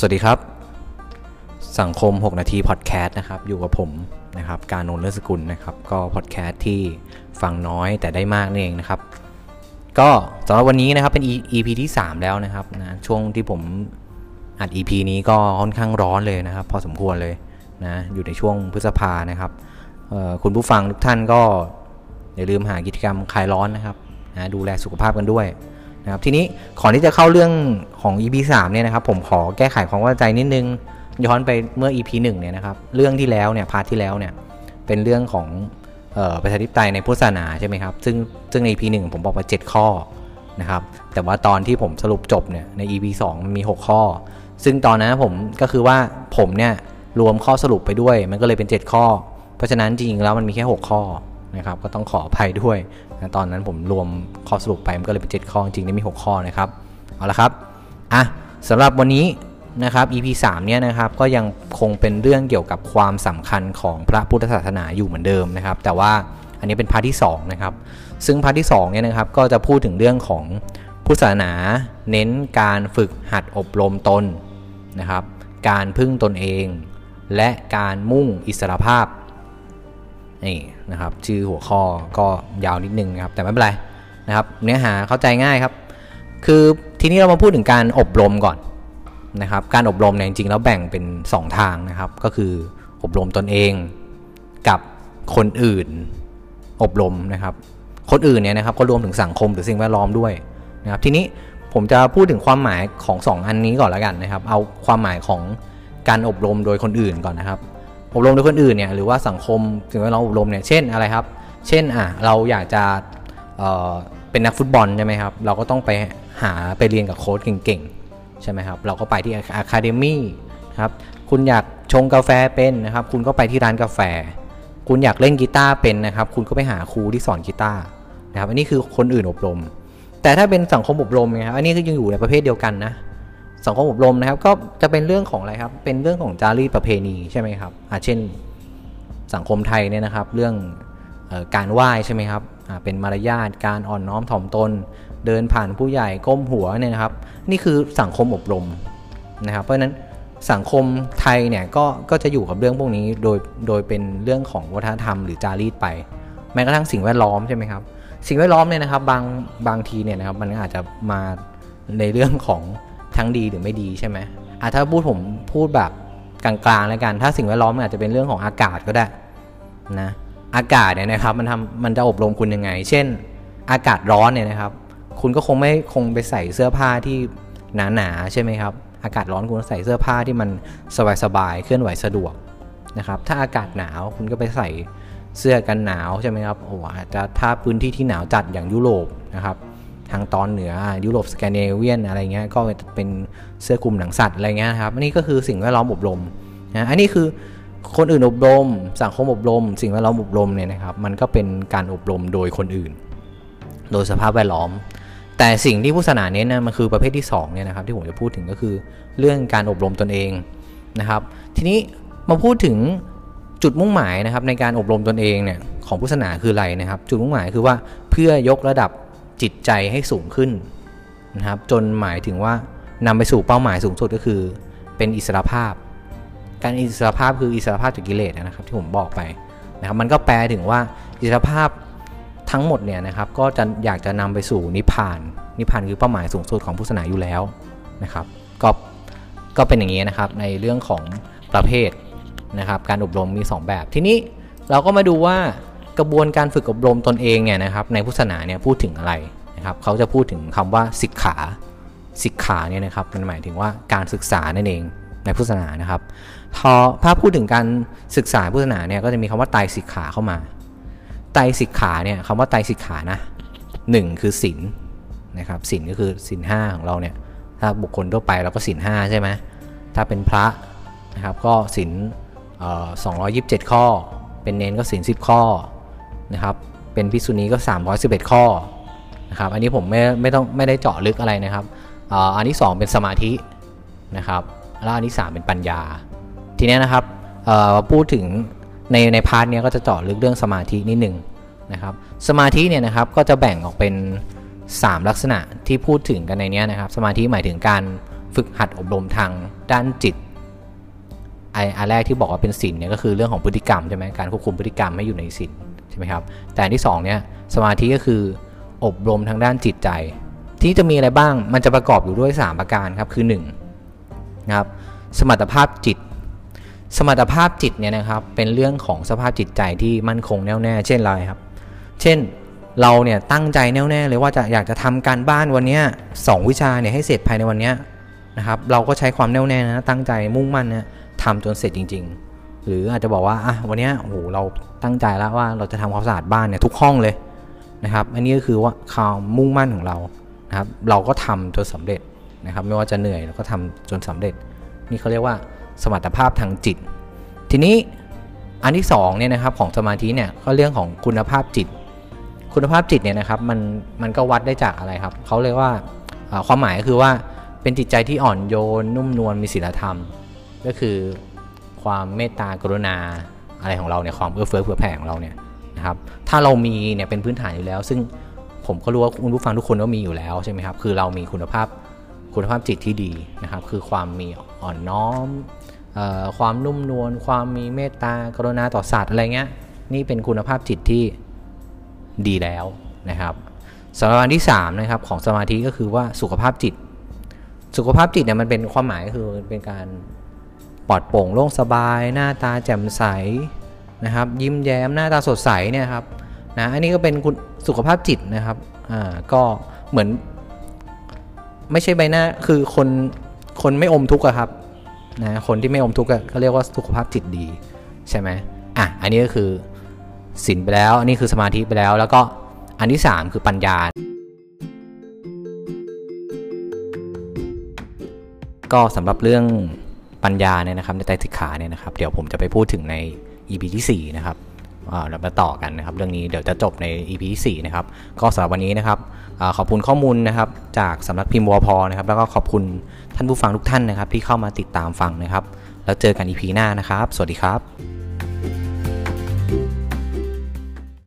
สวัสดีครับ สังคม 6 นาทีพอดแคสต์นะครับ อยู่กับผมนะครับ การนนเลิศสกุลนะครับ ก็พอดแคสต์ที่ฟังน้อยแต่ได้มากนี่เองนะครับ ก็สำหรับวันนี้นะครับเป็น EP ที่ 3 แล้วนะครับนะช่วงที่ผมอัด EP นี้ก็ค่อนข้างร้อนเลยนะครับ พอสมควรเลยนะอยู่ในช่วงพฤษภานะครับคุณผู้ฟังทุกท่านก็อย่าลืมหากิจกรรมคลายร้อนนะครับนะดูแลสุขภาพกันด้วย นะครับทีนี้ก่อนที่จะเข้าเรื่องของ EP 3เนี่ยนะครับผมขอแก้ไขความเข้าใจนิดนึง ย้อนไปเมื่อ EP 1เนี่ยนะครับเรื่องที่แล้วเนี่ยพาร์ทที่แล้วเนี่ยเป็นเรื่องของออประชาธิปไตยในพุทธศาสนาใช่ไหมครับซึ่งซึ่งใน EP 1ผมบอกว่า 7 ข้อนะครับแต่ว่าตอนที่ผมสรุปจบเนี่ยใน EP 2มันมี 6 ข้อ ซึ่งตอนนั้นผมก็คือว่าผมเนี่ยรวมข้อสรุปไปด้วย มันก็เลยเป็น 7 ข้อ เพราะฉะนั้นจริงๆแล้วมันมีแค่ 6 ข้อนะครับก็ต้องขออภัยด้วย นะตอนนั้นผมรวมข้อสรุปไปมันก็เลยเป็น 7 ข้อจริงๆนี่มี 6 ข้อนะครับเอาละครับอะสำหรับวันนี้นะครับ EP 3เนี่ยนะครับก็ยังคงเป็นเรื่องเกี่ยวกับความสำคัญของพระพุทธศาสนาอยู่เหมือนเดิมนะครับ แต่ว่าอันนี้เป็น part ที่2นะครับซึ่ง part ที่2เนี่ยนะครับก็จะพูดถึงเรื่องของพุทธศาสนา เน้นการฝึกหัดอบรมตนนะครับ การพึ่งตนเอง และการมุ่งอิสรภาพ นี่นะครับชื่อหัวข้อก็ยาวนิดนึงนะครับแต่ไม่เป็นไรนะครับเนื้อหาเข้าใจง่ายครับ คือทีนี้เรามาพูดถึงการอบรมก่อนนะครับการอบรมเนี่ยจริงๆแล้วแบ่งเป็น 2 ทางนะครับ ก็คืออบรมตนเองกับคนอื่นอบรมนะครับ คนอื่นเนี่ยนะครับก็รวมถึงสังคมหรือสิ่งแวดล้อมด้วยนะครับทีนี้ผมจะพูดถึงความหมายของ 2 อันนี้ก่อนแล้วกันนะครับ เอาความหมายของการอบรมโดยคนอื่นก่อนนะครับ อบรมโดยคนอื่นเนี่ยหรือว่าสังคมสิ่งแวดล้อมอบรมเนี่ยเช่นอะไรครับ เช่นอะเราอยากจะเเป็นนักฟุตบอลใช่ไหมครับเราก็ต้องไปหาไปเรียนกับโค้ชเก่งๆใช่ไหมครับเราก็ไปที่อะคาเดมี่ครับคุณอยากชงกาแฟเป็นนะครับ คุณก็ไปที่ร้านกาแฟ คุณอยากเล่นกีตาร์เป็นนะครับ คุณก็ไปหาครูที่สอนกีตาร์นะครับอันนี้คือคนอื่นอบรม แต่ถ้าเป็นสังคมอบรมนะครับอันนี้ก็ยังอยู่ในประเภทเดียวกันนะ สังคมอบรมนะครับ ก็จะเป็นเรื่องของอะไรครับ เป็นเรื่องของจารีตประเพณีใช่ไหมครับอาเช่นสังคมไทยเนี่ยนะครับ เรื่องออการไหว้ใช่ไหมครับเป็นมารยาทการอ่อนน้อมถ่อมตน เดินผ่านผู้ใหญ่ก้มหัวเนี่ยนะครับ นี่คือสังคมอบรมนะครับ เพราะฉะนั้นสังคมไทยเนี่ยก็ก็จะอยู่กับเรื่องพวกนี้โดยโดยเป็นเรื่องของวัฒนธรรมหรือจารีตไป แม้กระทั่งสิ่งแวดล้อมใช่ไหมครับสิ่งแวดล้อมเนี่ยนะครับบางบางทีเนี่ยนะครับมันอาจจะมาในเรื่องของ ทั้งดีหรือไม่ดีใช่ไหมอะถ้าพูดผมพูดแบบกลางๆแล้วกัน ถ้าสิ่งแวดล้อมมันอาจจะเป็นเรื่องของอากาศก็ได้นะอากาศเนี่ยนะครับมันทำมันจะอบรมคุณยังไง เช่น อากาศร้อนเนี่ยนะครับ คุณก็คงไม่คงไปใส่เสื้อผ้าที่หนาๆใช่ไหมครับอากาศร้อนคุณใส่เสื้อผ้าที่มันสบายๆเคลื่อนไหวสะดวกนะครับถ้าอากาศหนาวคุณก็ไปใส่เสื้อกันหนาวใช่ไหมครับโอ้อาจจะถ้าพื้นที่ที่หนาวจัดอย่างยุโรปนะครับ ทางตอนเหนือยุโรปสแกนดิเนเวียนอะไรเงี้ยก็เป็นเสื้อคลุมหนังสัตว์อะไรเงี้ยครับอันนี้ก็คือสิ่งแวดล้อมอบรมนะอันนี้คือคนอื่นอบรม สังคมอบรม สิ่งแวดล้อมอบรมเนี่ยนะครับมันก็เป็นการอบรมโดยคนอื่น โดยสภาพแวดล้อม แต่สิ่งที่ผู้ศาสนาเน้นนะมันคือประเภทที่2เนี่ยนะครับที่ผมจะพูดถึงก็คือเรื่องการอบรมตนเองนะครับ ทีนี้มาพูดถึงจุดมุ่งหมายนะครับในการอบรมตนเองเนี่ยของพุทธศาสนาคืออะไรนะครับ จุดมุ่งหมายคือว่าเพื่อยกระดับ จิตใจให้สูงขึ้นนะครับ จนหมายถึงว่านำไปสู่เป้าหมายสูงสุดก็คือ เป็นอิสรภาพ การอิสรภาพคืออิสรภาพจากกิเลสนะครับ ที่ผมบอกไปนะครับ มันก็แปลถึงว่าอิสรภาพทั้งหมดเนี่ยนะครับก็จะอยากจะนำไปสู่นิพพานนิพพานคือเป้าหมายสูงสุดของพุทธศาสนาอยู่แล้วนะครับ ก็ก็เป็นอย่างนี้นะครับในเรื่องของประเภทนะครับ การอบรมมี 2 แบบทีนี้เราก็มาดูว่า กระบวนการฝึกอบรมตนเองเนี่ยนะครับในพุทธศาสนาเนี่ยพูดถึงอะไรนะครับเขาจะพูดถึงคำว่าศิกขาศิกขาเนี่ยนะครับมันหมายถึงว่าการศึกษานั่นเองในพุทธศาสนานะครับพอถ้าพูดถึงการศึกษาพุทธศาสนาเนี่ยก็จะมีคำว่าไตรศิกขาเข้ามาไตรศิกขาเนี่ยคำว่าไตรศิกขานะหนึ่งคือศีลนะครับศีลก็คือศีลห้าของเราเนี่ยถ้าบุคคลทั่วไปเราก็ศีลห้าใช่ไหมถ้าเป็นพระนะครับก็ศีลสองร้อยยิบเจ็ดข้อ เป็นเนนก็ศีลสิบข้อ นะครับ เป็นพิษุณีก็ 311 ข้อนะครับอันนี้ผมไม่ไม่ต้องไม่ได้เจาะลึกอะไรนะครับอันที่ 2 เป็นสมาธินะครับแล้วอันที่ 3 เป็นปัญญา ทีนี้นะครับพูดถึงในใน part นี้ก็จะเจาะลึกเรื่องสมาธินิดหนึ่งนะครับสมาธิเนี่ยนะครับก็จะแบ่งออกเป็น 3 ลักษณะที่พูดถึงกันในนี้นะครับสมาธิหมายถึงการฝึกหัดอบรมทางด้านจิตไอ้อันแรกที่บอกว่าเป็นศีลเนี่ยก็คือเรื่องของพฤติกรรมใช่ไหมการควบคุมพฤติกรรมให้อยู่ในศีล ใช่ไหมครับ แต่อันที่สองเนี่ยสมาธิก็คืออบรมทางด้านจิตใจ ที่จะมีอะไรบ้างมันจะประกอบอยู่ด้วย 3 ประการครับคือ1นะครับสมรรถภาพจิต สมรรถภาพจิตเนี่ยนะครับเป็นเรื่องของสภาพจิตใจที่มั่นคงแน่วแน่ เช่นอะไรครับ เช่นเราเนี่ยตั้งใจแน่วแน่เลยว่าจะอยากจะทำการบ้านวันนี้สองวิชาเนี่ยให้เสร็จภายในวันนี้นะครับเราก็ใช้ความแน่วแน่นะตั้งใจมุ่งมั่นเนี่ยทำจนเสร็จจริง ๆ หรืออาจจะบอกว่าอะวันนี้โอ้โหเราตั้งใจแล้วว่าเราจะทำความสะอาดบ้านเนี่ยทุกห้องเลยนะครับ อันนี้ก็คือว่าความมุ่งมั่นของเรานะครับ เราก็ทำจนสำเร็จนะครับ ไม่ว่าจะเหนื่อยเราก็ทำจนสำเร็จ นี่เขาเรียกว่าสมรรถภาพทางจิต ทีนี้อันที่สองเนี่ยนะครับของสมาธิเนี่ยก็เรื่องของคุณภาพจิต คุณภาพจิตเนี่ยนะครับมันมันก็วัดได้จากอะไรครับเขาเรียกว่าความหมายก็คือว่าเป็นจิตใจที่อ่อนโยนนุ่มนวลมีศีลธรรม ก็คือ ความเมตตากรุณาอะไรของเราเนี่ยความเอื้อเฟื้อเผื่อแผ่ของเราเนี่ยนะครับถ้าเรามีเนี่ยเป็นพื้นฐานอยู่แล้ว ซึ่งผมก็รู้ว่าคุณผู้ฟังทุกคนก็มีอยู่แล้วใช่ไหมครับคือเรามีคุณภาพคุณภาพจิตที่ดีนะครับ คือความมีอ่อนน้อมความนุ่มนวลความมีเมตตากรุณาต่อสัตว์อะไรเงี้ยนี่เป็นคุณภาพจิตที่ดีแล้วนะครับสำหรับอันที่3นะครับของสมาธิก็คือว่าสุขภาพจิต สุขภาพจิตเนี่ยมันเป็นความหมายก็คือเป็นการ ปลอดโปร่งโล่งสบาย หน้าตาแจ่มใสนะครับ ยิ้มแย้มหน้าตาสดใสเนี่ยครับนะอันนี้ก็เป็นสุขภาพจิตนะครับอ่าก็เหมือน ไม่ใช่ใบหน้าคือคนคนไม่อมทุกข์ครับนะคนที่ไม่อมทุกข์ก็เรียกว่าสุขภาพจิตดีใช่ไหมอะอันนี้ก็คือศีลไปแล้ว อันนี้คือสมาธิไปแล้ว แล้วก็อันที่ 3 คือปัญญา ก็สำหรับเรื่อง ปัญญาเนี่ยนะครับในไตรสิกขาเนี่ยนะครับ เดี๋ยวผมจะไปพูดถึงใน EP ที่4นะครับเรามาต่อกันนะครับ เรื่องนี้เดี๋ยวจะจบใน EP ที่4นะครับ ก็สำหรับวันนี้นะครับอขอบคุณข้อมูลนะครับจากสำนักพิมพ์วพนะครับ แล้วก็ขอบคุณท่านผู้ฟังทุกท่านนะครับ ที่เข้ามาติดตามฟังนะครับ แล้วเจอกัน EP หน้านะครับ สวัสดีครับ